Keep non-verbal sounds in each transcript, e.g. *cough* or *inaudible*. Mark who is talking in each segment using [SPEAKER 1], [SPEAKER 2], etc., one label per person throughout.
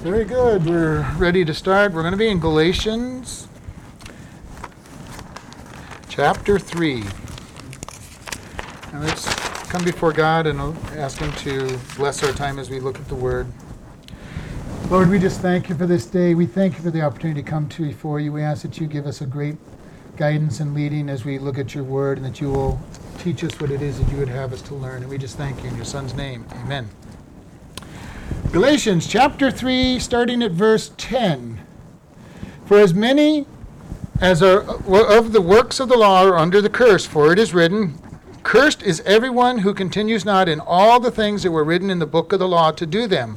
[SPEAKER 1] Very good. We're ready to start. We're going to be in Galatians chapter 3. And let's come before God and ask Him to bless our time as we look at the Word. Lord, we just thank you for this day. We thank you for the opportunity to come to before you. We ask that you give us a great guidance and leading as we look at your Word and that you will teach us what it is that you would have us to learn. And we just thank you in your Son's name. Amen. Galatians chapter 3, starting at verse 10. For as many as are of the works of the law are under the curse, for it is written, Cursed is everyone who continues not in all the things that were written in the book of the law to do them.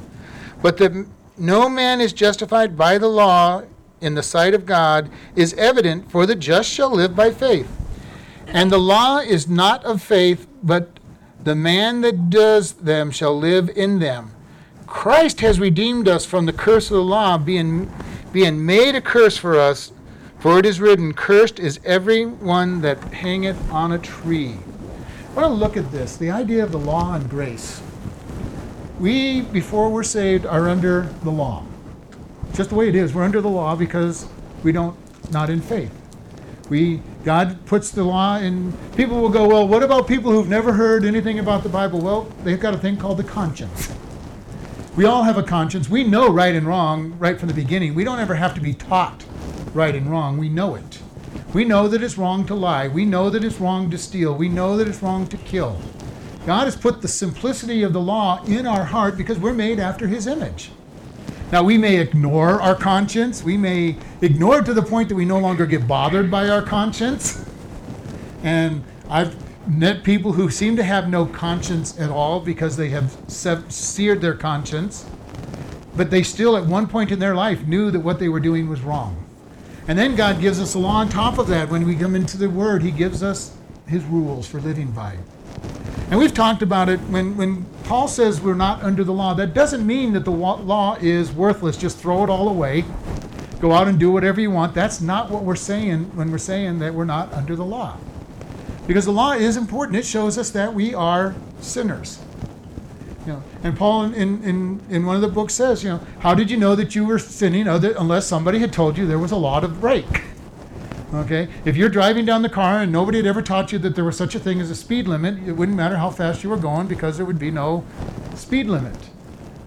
[SPEAKER 1] But that no man is justified by the law in the sight of God is evident, for the just shall live by faith. And the law is not of faith, but the man that does them shall live in them. Christ has redeemed us from the curse of the law, being, being made a curse for us. For it is written, Cursed is every one that hangeth on a tree. I want to look at this the idea of the law and grace. We, before we're saved, are under the law. Just the way it is. We're under the law because we don't, not in faith. We, God puts the law in. People will go, well, what about people who've never heard anything about the Bible? Well, they've got a thing called the conscience. We all have a conscience. We know right and wrong right from the beginning. We don't ever have to be taught right and wrong. We know it. We know that it's wrong to lie. We know that it's wrong to steal. We know that it's wrong to kill. God has put the simplicity of the law in our heart because we're made after his image. Now, we may ignore our conscience. We may ignore it to the point that we no longer get bothered by our conscience. And I've met people who seem to have no conscience at all because they have seared their conscience, but they still, at one point in their life, knew that what they were doing was wrong. And then God gives us a law on top of that. When we come into the Word, He gives us His rules for living by. And we've talked about it when, when Paul says we're not under the law, that doesn't mean that the law is worthless. Just throw it all away. Go out and do whatever you want. That's not what we're saying when we're saying that we're not under the law. Because the law is important. It shows us that we are sinners. You know, and Paul in, in, in one of the books says, you know, how did you know that you were sinning other, unless somebody had told you there was a law to break? Okay? If you're driving down the car and nobody had ever taught you that there was such a thing as a speed limit, it wouldn't matter how fast you were going because there would be no speed limit.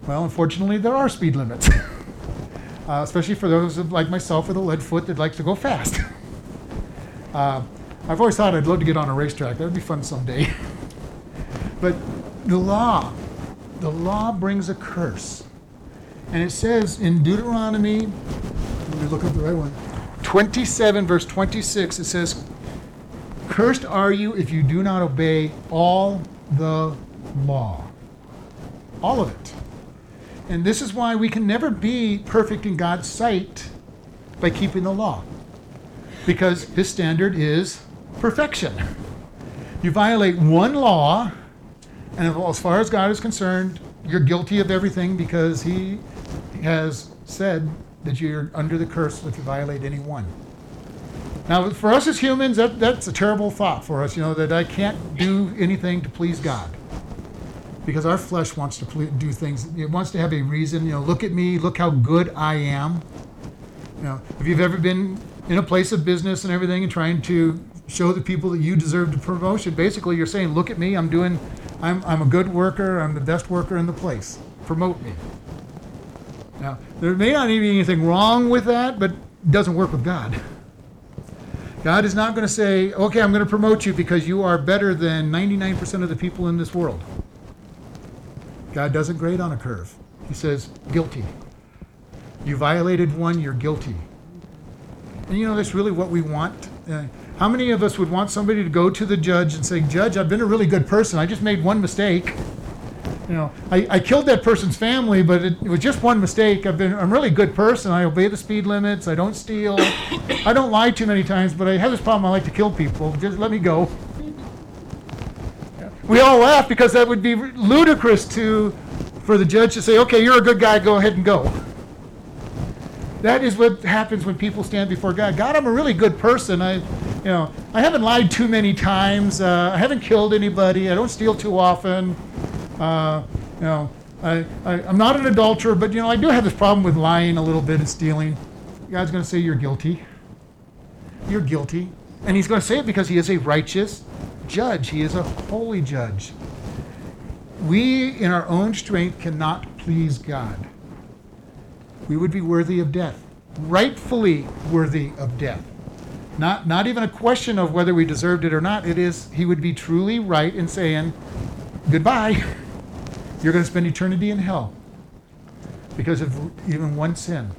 [SPEAKER 1] Well, unfortunately, there are speed limits, *laughs* uh, especially for those like myself with a lead foot that likes to go fast. *laughs* Uh, I've always thought I'd love to get on a racetrack. That would be fun someday. *laughs* but the law, the law brings a curse. And it says in Deuteronomy, let me look up the right one, 27, verse 26, it says, Cursed are you if you do not obey all the law. All of it. And this is why we can never be perfect in God's sight by keeping the law. Because his standard is perfection. You violate one law, and as far as God is concerned, you're guilty of everything because He has said that you're under the curse if you violate any one. Now, for us as humans, that, that's a terrible thought for us, you know, that I can't do anything to please God. Because our flesh wants to do things, it wants to have a reason, you know, look at me, look how good I am. You know, if you've ever been in a place of business and everything and trying to show the people that you deserve the promotion. Basically, you're saying, look at me, I'm doing, I'm, I'm a good worker, I'm the best worker in the place. Promote me. Now, there may not even be anything wrong with that, but it doesn't work with God. God is not going to say, okay, I'm going to promote you because you are better than 99% of the people in this world. God doesn't grade on a curve. He says, guilty. You violated one, you're guilty. And you know, that's really what we want. Uh, how many of us would want somebody to go to the judge and say, Judge, I've been a really good person. I just made one mistake. You know, I, I killed that person's family, but it, it was just one mistake. I've been, I'm a really good person. I obey the speed limits. I don't steal. I don't lie too many times, but I have this problem. I like to kill people. Just let me go. We all laugh because that would be ludicrous to, for the judge to say, okay, you're a good guy, go ahead and go. That is what happens when people stand before God. God, I'm a really good person. I, you know, I haven't lied too many times. Uh, I haven't killed anybody. I don't steal too often. Uh, you know, I, I, I'm not an adulterer, but you know, I do have this problem with lying a little bit and stealing. God's going to say, You're guilty. You're guilty. And He's going to say it because He is a righteous judge, He is a holy judge. We, in our own strength, cannot please God. We would be worthy of death, rightfully worthy of death. Not, not even a question of whether we deserved it or not. It is, He would be truly right in saying, Goodbye. *laughs* You're going to spend eternity in hell because of even one sin.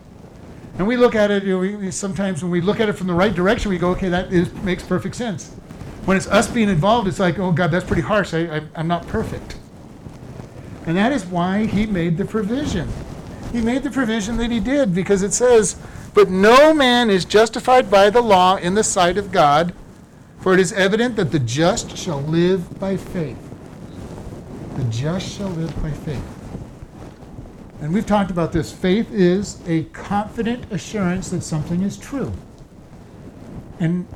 [SPEAKER 1] And we look at it, you know, we, sometimes when we look at it from the right direction, we go, okay, that is, makes perfect sense. When it's us being involved, it's like, oh God, that's pretty harsh. I, I, I'm not perfect. And that is why he made the provision. He made the provision that he did because it says, But no man is justified by the law in the sight of God, for it is evident that the just shall live by faith. The just shall live by faith. And we've talked about this. Faith is a confident assurance that something is true. And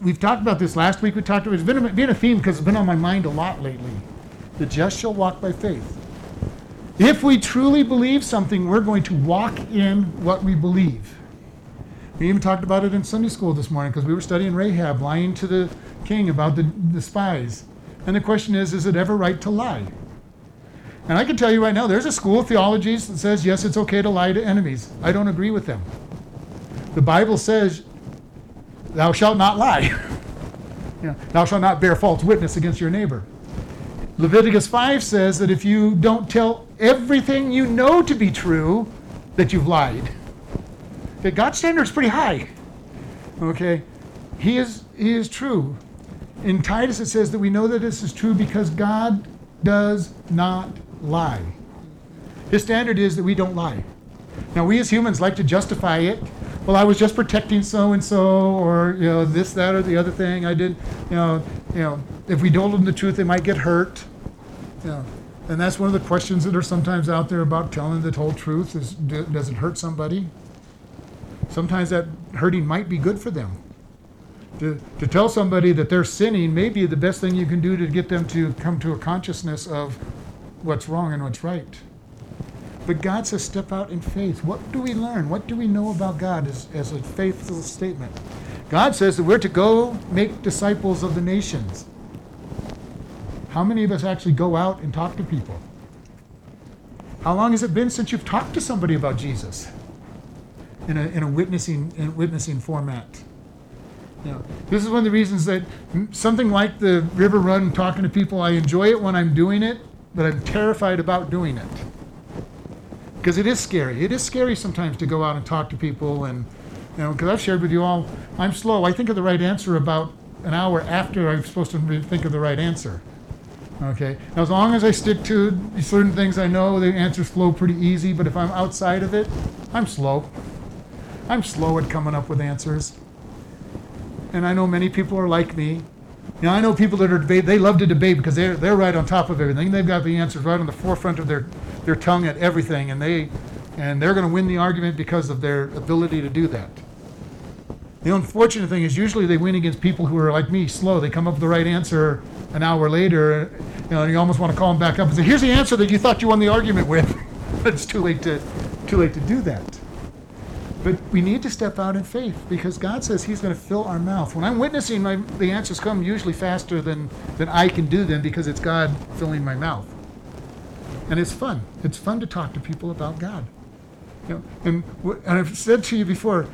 [SPEAKER 1] we've talked about this last week. We talked about it's been a, been a theme because it's been on my mind a lot lately. The just shall walk by faith. If we truly believe something, we're going to walk in what we believe. We even talked about it in Sunday school this morning because we were studying Rahab lying to the king about the, the spies. And the question is is it ever right to lie? And I can tell you right now, there's a school of theologies that says, yes, it's okay to lie to enemies. I don't agree with them. The Bible says, thou shalt not lie. *laughs* thou shalt not bear false witness against your neighbor. Leviticus 5 says that if you don't tell everything you know to be true, that you've lied. Okay, God's standard is pretty high. Okay, he is he is true. In Titus it says that we know that this is true because God does not lie. His standard is that we don't lie. Now we as humans like to justify it. Well, I was just protecting so and so, or you know this, that, or the other thing. I did, you know, you know. If we told them the truth, they might get hurt. You know, and that's one of the questions that are sometimes out there about telling the whole truth: is does it hurt somebody? Sometimes that hurting might be good for them. To, to tell somebody that they're sinning may be the best thing you can do to get them to come to a consciousness of what's wrong and what's right. But God says, step out in faith. What do we learn? What do we know about God as, as a faithful statement? God says that we're to go make disciples of the nations. How many of us actually go out and talk to people? How long has it been since you've talked to somebody about Jesus in a, in a witnessing in a witnessing format? You know, this is one of the reasons that something like the river run, talking to people, I enjoy it when I'm doing it, but I'm terrified about doing it because it is scary. It is scary sometimes to go out and talk to people, and you know, because I've shared with you all, I'm slow. I think of the right answer about an hour after I'm supposed to think of the right answer. Okay. Now, as long as I stick to certain things I know, the answers flow pretty easy. But if I'm outside of it, I'm slow. I'm slow at coming up with answers. And I know many people are like me. Now, I know people that are debate. They love to debate because they're they're right on top of everything. They've got the answers right on the forefront of their their tongue at everything, and they and they're going to win the argument because of their ability to do that. The unfortunate thing is usually they win against people who are like me, slow. They come up with the right answer an hour later, you know, and you almost want to call them back up and say, "Here's the answer that you thought you won the argument with." but *laughs* it's too late to too late to do that. But we need to step out in faith because God says He's going to fill our mouth. When I'm witnessing, my, the answers come usually faster than than I can do them because it's God filling my mouth. And it's fun. It's fun to talk to people about God. You know, and, and I've said to you before,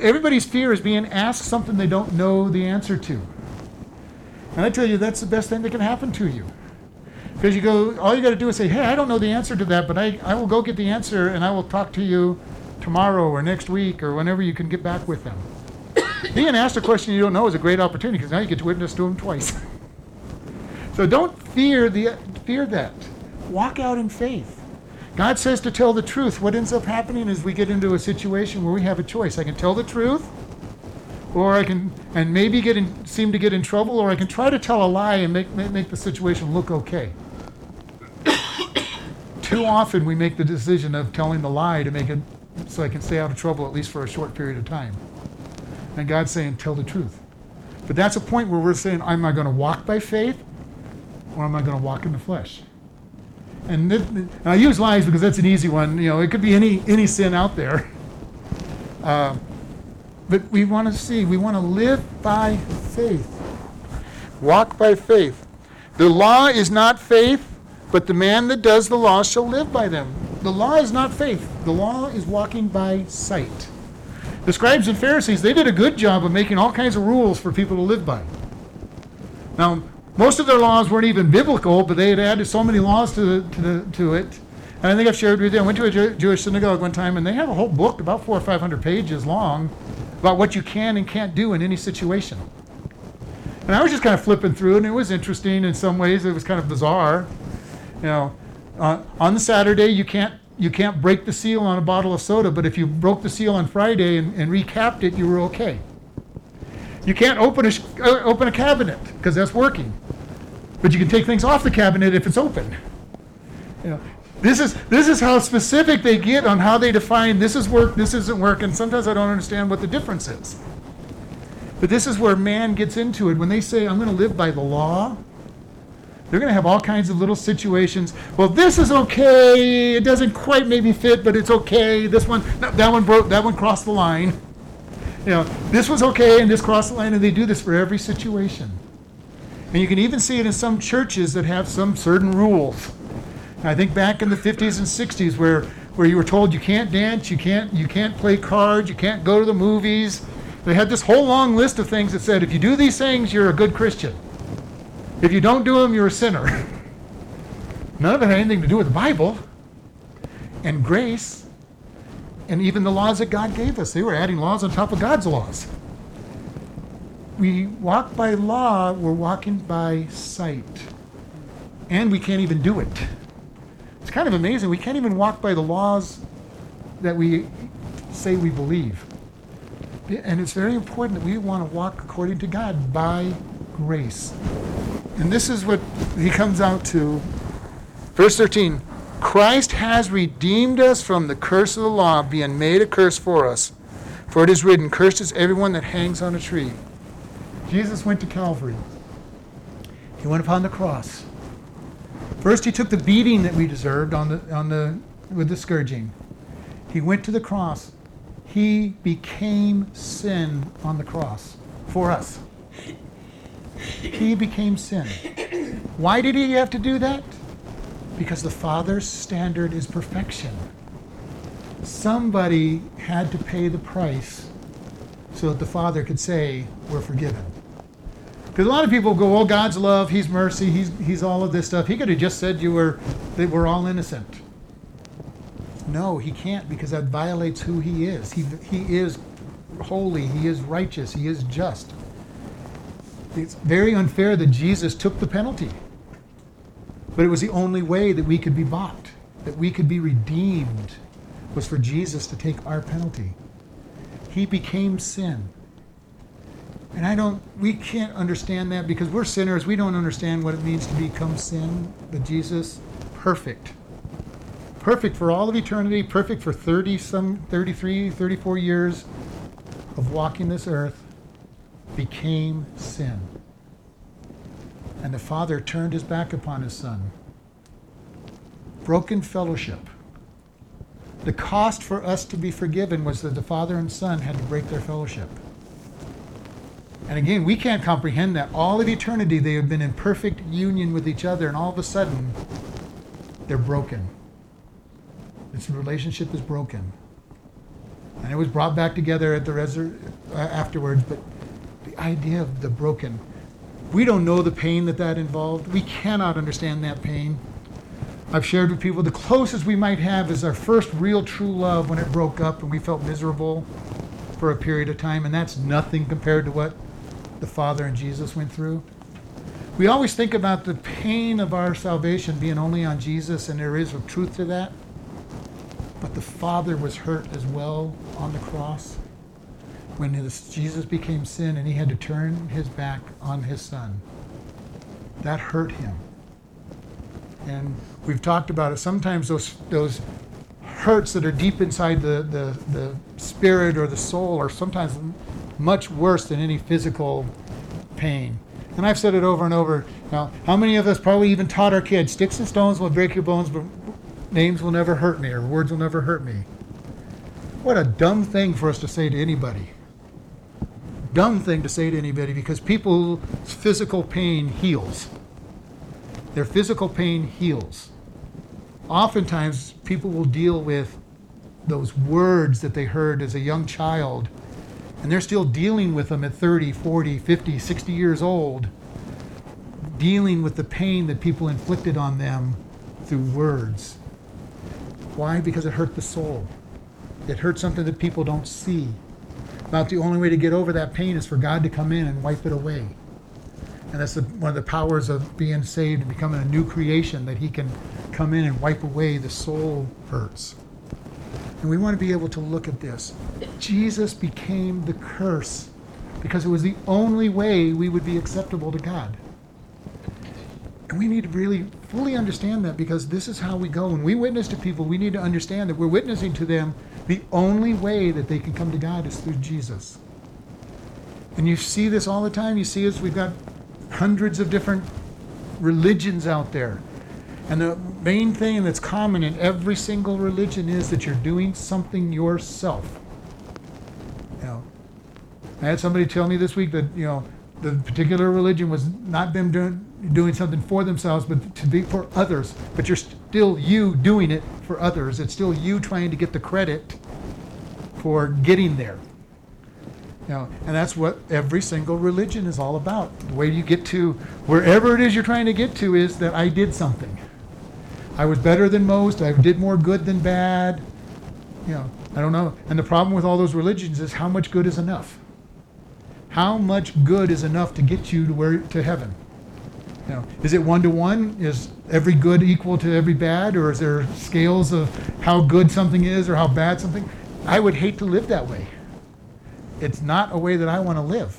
[SPEAKER 1] everybody's fear is being asked something they don't know the answer to. And I tell you, that's the best thing that can happen to you. Because you go, all you got to do is say, hey, I don't know the answer to that, but I, I will go get the answer and I will talk to you tomorrow or next week or whenever you can get back with them. *coughs* Being asked a question you don't know is a great opportunity because now you get to witness to them twice. *laughs* so don't fear the fear that. Walk out in faith. God says to tell the truth. What ends up happening is we get into a situation where we have a choice. I can tell the truth, or I can and maybe get in, seem to get in trouble, or I can try to tell a lie and make make, make the situation look okay. *coughs* Too often we make the decision of telling the lie to make it so I can stay out of trouble at least for a short period of time. And God's saying, tell the truth. But that's a point where we're saying, am I going to walk by faith or am I going to walk in the flesh? And th- th- I use lies because that's an easy one. You know, it could be any any sin out there. Uh, but we want to see, we want to live by faith. Walk by faith. The law is not faith, but the man that does the law shall live by them. The law is not faith. The law is walking by sight. The scribes and Pharisees, they did a good job of making all kinds of rules for people to live by. Now, most of their laws weren't even biblical, but they had added so many laws to, the, to, the, to it. And I think I've shared with you, I went to a Jew- Jewish synagogue one time, and they have a whole book about four or five hundred pages long about what you can and can't do in any situation. And I was just kind of flipping through, and it was interesting in some ways. It was kind of bizarre. You know, uh, on the Saturday you can't you can't break the seal on a bottle of soda, but if you broke the seal on Friday and, and recapped it, you were okay. You can't open a sh- uh, open a cabinet because that's working, but you can take things off the cabinet if it's open. You know, this is this is how specific they get on how they define this is work, this isn't work, and sometimes I don't understand what the difference is. But this is where man gets into it. When they say, I'm going to live by the law, they're going to have all kinds of little situations. Well, this is okay. It doesn't quite maybe fit, but it's okay. This one, no, that one broke, that one crossed the line. You know, this was okay and this crossed the line, and they do this for every situation. And you can even see it in some churches that have some certain rules. I think back in the 50s and 60s where, where you were told you can't dance, you can't, you can't play cards, you can't go to the movies. They had this whole long list of things that said if you do these things, you're a good Christian. If you don't do them, you're a sinner. *laughs* None of it had anything to do with the Bible and grace and even the laws that God gave us. They were adding laws on top of God's laws. We walk by law, we're walking by sight. And we can't even do it. It's kind of amazing. We can't even walk by the laws that we say we believe. And it's very important that we want to walk according to God by grace. And this is what he comes out to. Verse 13 Christ has redeemed us from the curse of the law, being made a curse for us. For it is written, Cursed is everyone that hangs on a tree. Jesus went to Calvary. He went upon the cross. First, he took the beating that we deserved on the, on the, with the scourging. He went to the cross. He became sin on the cross for us. He became sin. Why did he have to do that? Because the Father's standard is perfection. Somebody had to pay the price so that the Father could say, We're forgiven. Because a lot of people go, Oh, God's love, He's mercy, He's, he's all of this stuff. He could have just said you were, that we're all innocent. No, He can't because that violates who He is. He, he is holy, He is righteous, He is just. It's very unfair that Jesus took the penalty. But it was the only way that we could be bought, that we could be redeemed, was for Jesus to take our penalty. He became sin. And I don't, we can't understand that because we're sinners. We don't understand what it means to become sin. But Jesus, perfect. Perfect for all of eternity, perfect for 30 some, 33, 34 years of walking this earth, became sin. And the Father turned his back upon his Son. Broken fellowship. The cost for us to be forgiven was that the Father and Son had to break their fellowship. And again, we can't comprehend that. All of eternity, they have been in perfect union with each other, and all of a sudden, they're broken. This relationship is broken. And it was brought back together at the resur- uh, afterwards, but the idea of the broken, we don't know the pain that that involved. We cannot understand that pain. I've shared with people the closest we might have is our first real true love when it broke up and we felt miserable for a period of time, and that's nothing compared to what the Father and Jesus went through. We always think about the pain of our salvation being only on Jesus, and there is a truth to that. But the Father was hurt as well on the cross when his, Jesus became sin and he had to turn his back on his Son. That hurt him. And we've talked about it. Sometimes those, those hurts that are deep inside the, the, the spirit or the soul are sometimes much worse than any physical pain. And I've said it over and over. Now, how many of us probably even taught our kids, sticks and stones will break your bones, but names will never hurt me, or words will never hurt me? What a dumb thing for us to say to anybody. Dumb thing to say to anybody because people's physical pain heals. Their physical pain heals. Oftentimes, people will deal with those words that they heard as a young child, and they're still dealing with them at 30, 40, 50, 60 years old, dealing with the pain that people inflicted on them through words. Why? Because it hurt the soul. It hurt something that people don't see. About the only way to get over that pain is for God to come in and wipe it away. And that's the, one of the powers of being saved and becoming a new creation, that He can come in and wipe away the soul hurts. And we want to be able to look at this. Jesus became the curse because it was the only way we would be acceptable to God. And we need to really fully understand that because this is how we go. When we witness to people, we need to understand that we're witnessing to them the only way that they can come to God is through Jesus. And you see this all the time. You see us, we've got hundreds of different religions out there. And the main thing that's common in every single religion is that you're doing something yourself. You know, I had somebody tell me this week that, you know, the particular religion was not them doing, doing something for themselves, but to be for others. But you're still you doing it for others. It's still you trying to get the credit for getting there. You know, and that's what every single religion is all about. The way you get to wherever it is you're trying to get to is that I did something. I was better than most. I did more good than bad. You know, I don't know. And the problem with all those religions is how much good is enough. How much good is enough to get you to where to heaven? You know, is it one to one? Is every good equal to every bad, or is there scales of how good something is or how bad something? I would hate to live that way it's not a way that I want to live.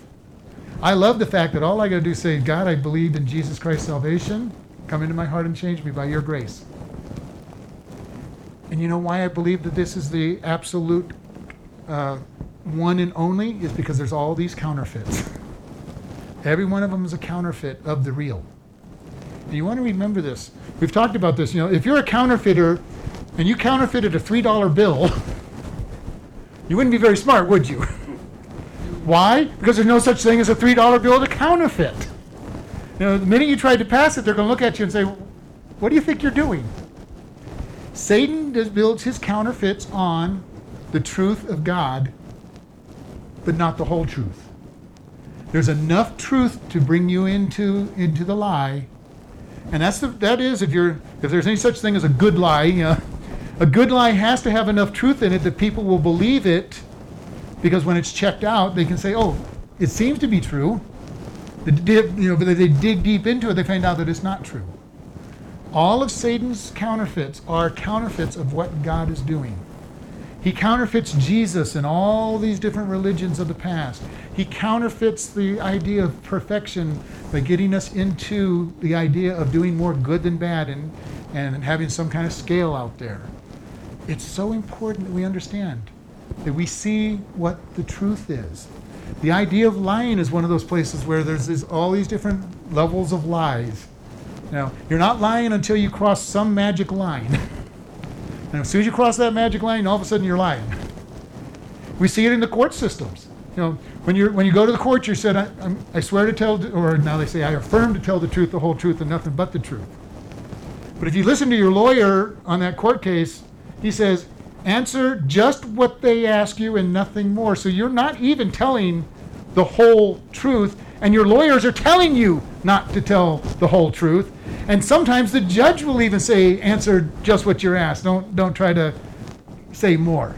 [SPEAKER 1] I love the fact that all I got to do is say, God, I believe in Jesus Christ's salvation. Come into my heart and change me by your grace. And you know why I believe that this is the absolute uh, one and only? Is because there's all these counterfeits. *laughs* Every one of them is a counterfeit of the real. Do you want to remember this? We've talked about this. You know, if you're a counterfeiter and you counterfeited a $3 bill, *laughs* you wouldn't be very smart, would you? *laughs* Why? Because there's no such thing as a $3 bill to counterfeit. Know, the minute you try to pass it, they're going to look at you and say, What do you think you're doing? Satan builds his counterfeits on the truth of God, but not the whole truth. There's enough truth to bring you into, into the lie. And that's the, that is if you're if there's any such thing as a good lie, you know, a good lie has to have enough truth in it that people will believe it because when it's checked out, they can say, "Oh, it seems to be true." The you know, they dig deep into it, they find out that it's not true. All of Satan's counterfeits are counterfeits of what God is doing. He counterfeits Jesus in all these different religions of the past. He counterfeits the idea of perfection by getting us into the idea of doing more good than bad and, and having some kind of scale out there. It's so important that we understand that we see what the truth is. The idea of lying is one of those places where there's this, all these different levels of lies. Now, you're not lying until you cross some magic line. *laughs* and as soon as you cross that magic line, all of a sudden you're lying. We see it in the court systems. You know, when you when you go to the court, you said, I, I swear to tell," or now they say, "I affirm to tell the truth, the whole truth, and nothing but the truth." But if you listen to your lawyer on that court case, he says, Answer just what they ask you and nothing more. So you're not even telling the whole truth, and your lawyers are telling you not to tell the whole truth. And sometimes the judge will even say, answer just what you're asked. Don't, don't try to say more.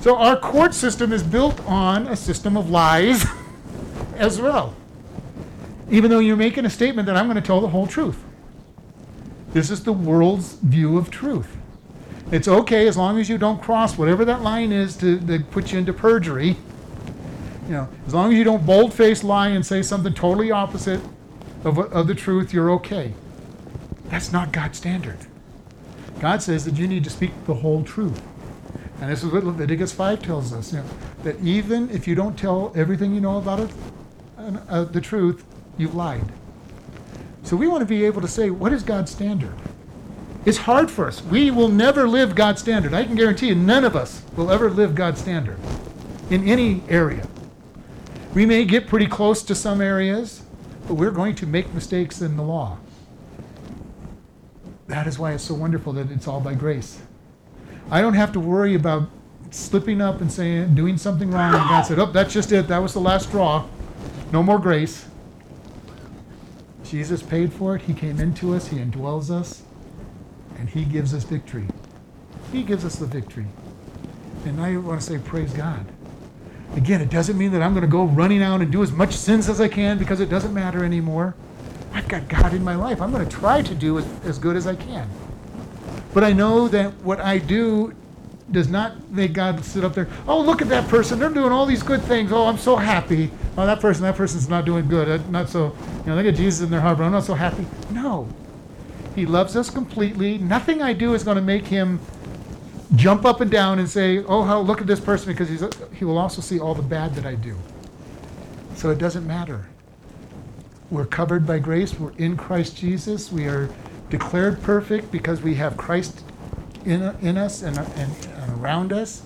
[SPEAKER 1] So our court system is built on a system of lies *laughs* as well. Even though you're making a statement that I'm going to tell the whole truth. This is the world's view of truth. It's okay as long as you don't cross whatever that line is to, to put you into perjury. You know, as long as you don't bold-faced lie and say something totally opposite of, of the truth, you're okay. That's not God's standard. God says that you need to speak the whole truth. And this is what Leviticus 5 tells us, you know, that even if you don't tell everything you know about it, uh, the truth, you've lied. So we want to be able to say, what is God's standard? It's hard for us. We will never live God's standard. I can guarantee you, none of us will ever live God's standard in any area. We may get pretty close to some areas, but we're going to make mistakes in the law. That is why it's so wonderful that it's all by grace. I don't have to worry about slipping up and saying, doing something wrong, and God said, Oh, that's just it. That was the last straw. No more grace. Jesus paid for it. He came into us, He indwells us, and He gives us victory. He gives us the victory. And I want to say, Praise God. Again, it doesn't mean that I'm going to go running out and do as much sins as I can because it doesn't matter anymore. I've got God in my life. I'm going to try to do as, as good as I can. But I know that what I do does not make God sit up there, oh, look at that person. They're doing all these good things. Oh, I'm so happy. Oh, that person, that person's not doing good. Uh, not so, you know, they get Jesus in their heart, but I'm not so happy. No. He loves us completely. Nothing I do is going to make him jump up and down and say, oh, how, look at this person, because he's, he will also see all the bad that I do. So it doesn't matter. We're covered by grace. We're in Christ Jesus. We are declared perfect because we have Christ in, in us and, and, and around us.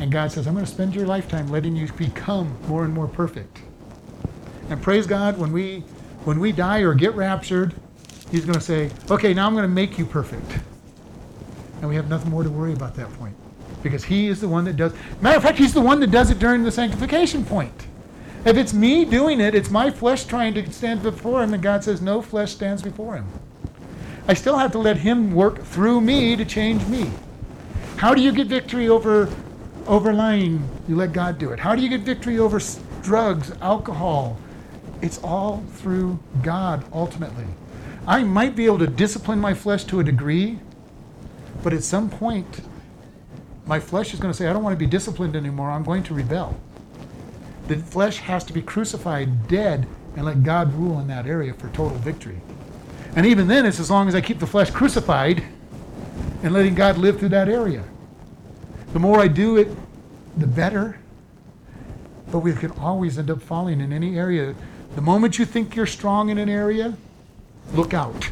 [SPEAKER 1] And God says, I'm going to spend your lifetime letting you become more and more perfect. And praise God, when we, when we die or get raptured, He's going to say, okay, now I'm going to make you perfect. And we have nothing more to worry about that point. Because He is the one that does. Matter of fact, He's the one that does it during the sanctification point. If it's me doing it, it's my flesh trying to stand before Him, and God says, no flesh stands before Him. I still have to let Him work through me to change me. How do you get victory over, over lying? You let God do it. How do you get victory over drugs, alcohol? It's all through God ultimately. I might be able to discipline my flesh to a degree, but at some point, my flesh is going to say, I don't want to be disciplined anymore. I'm going to rebel. The flesh has to be crucified, dead, and let God rule in that area for total victory. And even then, it's as long as I keep the flesh crucified and letting God live through that area. The more I do it, the better. But we can always end up falling in any area. The moment you think you're strong in an area, look out.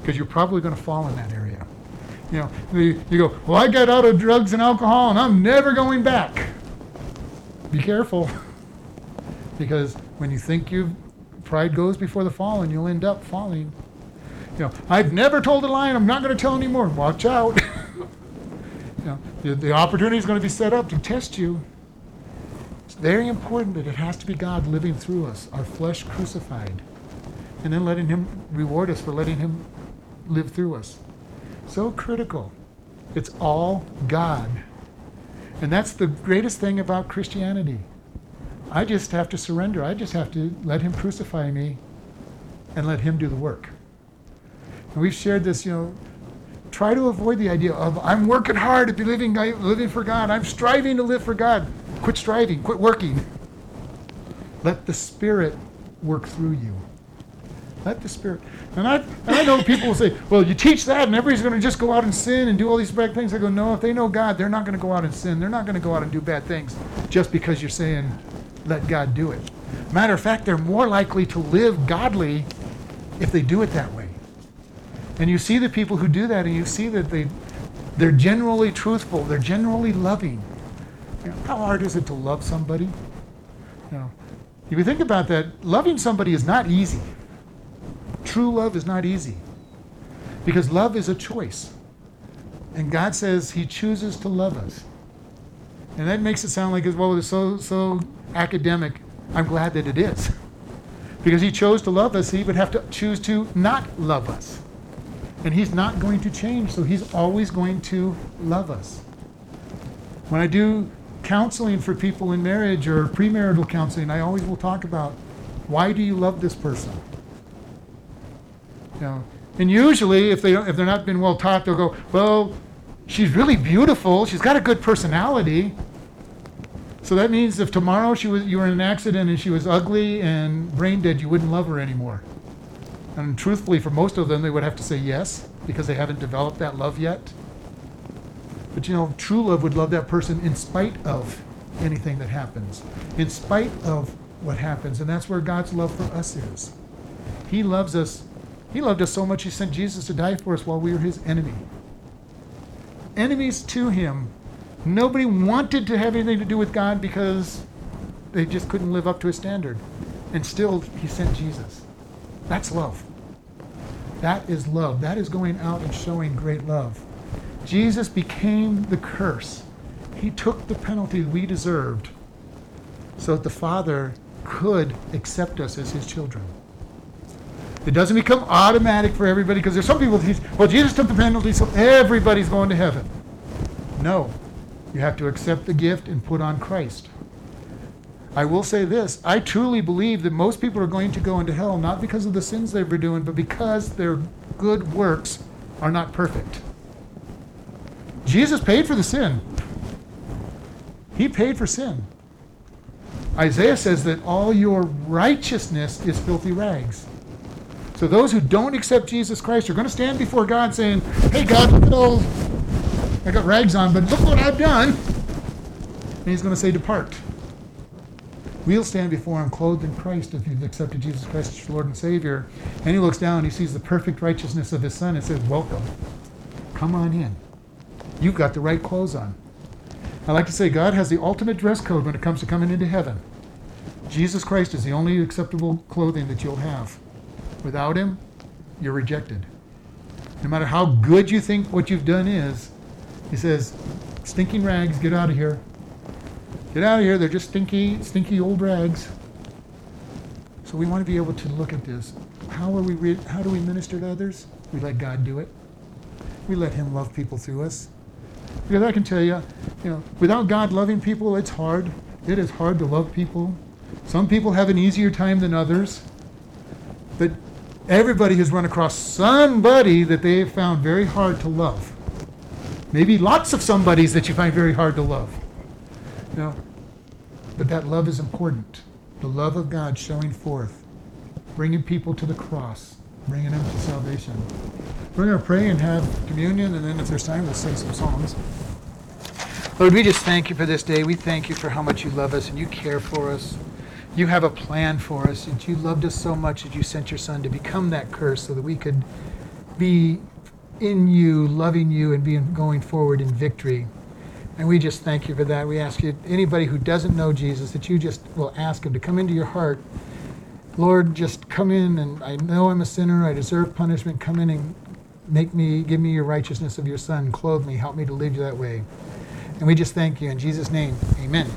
[SPEAKER 1] Because you're probably going to fall in that area. You know, you, you go, well, I got out of drugs and alcohol and I'm never going back. Be careful. *laughs* because when you think you've, pride goes before the fall and you'll end up falling. You know, I've never told a lie and I'm not going to tell anymore. Watch out. *laughs* you know, the, the opportunity is going to be set up to test you. It's very important that it has to be God living through us, our flesh crucified, and then letting Him reward us for letting Him live through us. So critical. It's all God. And that's the greatest thing about Christianity. I just have to surrender. I just have to let Him crucify me and let Him do the work. And we've shared this, you know, try to avoid the idea of I'm working hard be living, living for God. I'm striving to live for God. Quit striving, quit working. Let the Spirit work through you. Let the Spirit. And I, and I know people will say, well, you teach that and everybody's going to just go out and sin and do all these bad things. I go, no, if they know God, they're not going to go out and sin. They're not going to go out and do bad things just because you're saying, let God do it. Matter of fact, they're more likely to live godly if they do it that way. And you see the people who do that, and you see that they, they're generally truthful, they're generally loving. You know, how hard is it to love somebody? You know, if you think about that, loving somebody is not easy. True love is not easy. Because love is a choice. And God says He chooses to love us. And that makes it sound like, well, it's so, so academic. I'm glad that it is. Because He chose to love us, He would have to choose to not love us. And he's not going to change, so he's always going to love us. When I do counseling for people in marriage or premarital counseling, I always will talk about why do you love this person? Know, and usually, if they if they're not been well taught, they'll go, "Well, she's really beautiful. She's got a good personality." So that means if tomorrow she was you were in an accident and she was ugly and brain dead, you wouldn't love her anymore. And truthfully, for most of them, they would have to say yes because they haven't developed that love yet. But you know, true love would love that person in spite of anything that happens, in spite of what happens. And that's where God's love for us is. He loves us. He loved us so much, He sent Jesus to die for us while we were His enemy. Enemies to Him. Nobody wanted to have anything to do with God because they just couldn't live up to His standard. And still, He sent Jesus. That's love. That is love. That is going out and showing great love. Jesus became the curse. He took the penalty we deserved so that the Father could accept us as his children. It doesn't become automatic for everybody because there's some people who think, well, Jesus took the penalty, so everybody's going to heaven. No. You have to accept the gift and put on Christ. I will say this I truly believe that most people are going to go into hell not because of the sins they were doing, but because their good works are not perfect. Jesus paid for the sin, He paid for sin. Isaiah says that all your righteousness is filthy rags. So those who don't accept Jesus Christ are going to stand before God saying, Hey, God, look I got rags on, but look what I've done. And He's going to say, Depart. We'll stand before him clothed in Christ if you've accepted Jesus Christ as your Lord and Savior. And he looks down, and he sees the perfect righteousness of his Son, and says, Welcome. Come on in. You've got the right clothes on. I like to say God has the ultimate dress code when it comes to coming into heaven. Jesus Christ is the only acceptable clothing that you'll have. Without him, you're rejected. No matter how good you think what you've done is, he says, Stinking rags, get out of here. Get out of here. They're just stinky, stinky old rags. So we want to be able to look at this. How are we? Re- how do we minister to others? We let God do it. We let Him love people through us. Because I can tell you, you know, without God loving people, it's hard. It is hard to love people. Some people have an easier time than others. But everybody has run across somebody that they have found very hard to love. Maybe lots of somebodies that you find very hard to love. You but that love is important. The love of God showing forth, bringing people to the cross, bringing them to salvation. We're going to pray and have communion, and then if there's time, we'll sing some songs. Lord, we just thank you for this day. We thank you for how much you love us and you care for us. You have a plan for us, and you loved us so much that you sent your Son to become that curse so that we could be in you, loving you, and being going forward in victory. And we just thank you for that. We ask you, anybody who doesn't know Jesus, that you just will ask him to come into your heart. Lord, just come in, and I know I'm a sinner. I deserve punishment. Come in and make me, give me your righteousness of your Son. Clothe me. Help me to live that way. And we just thank you. In Jesus' name, amen.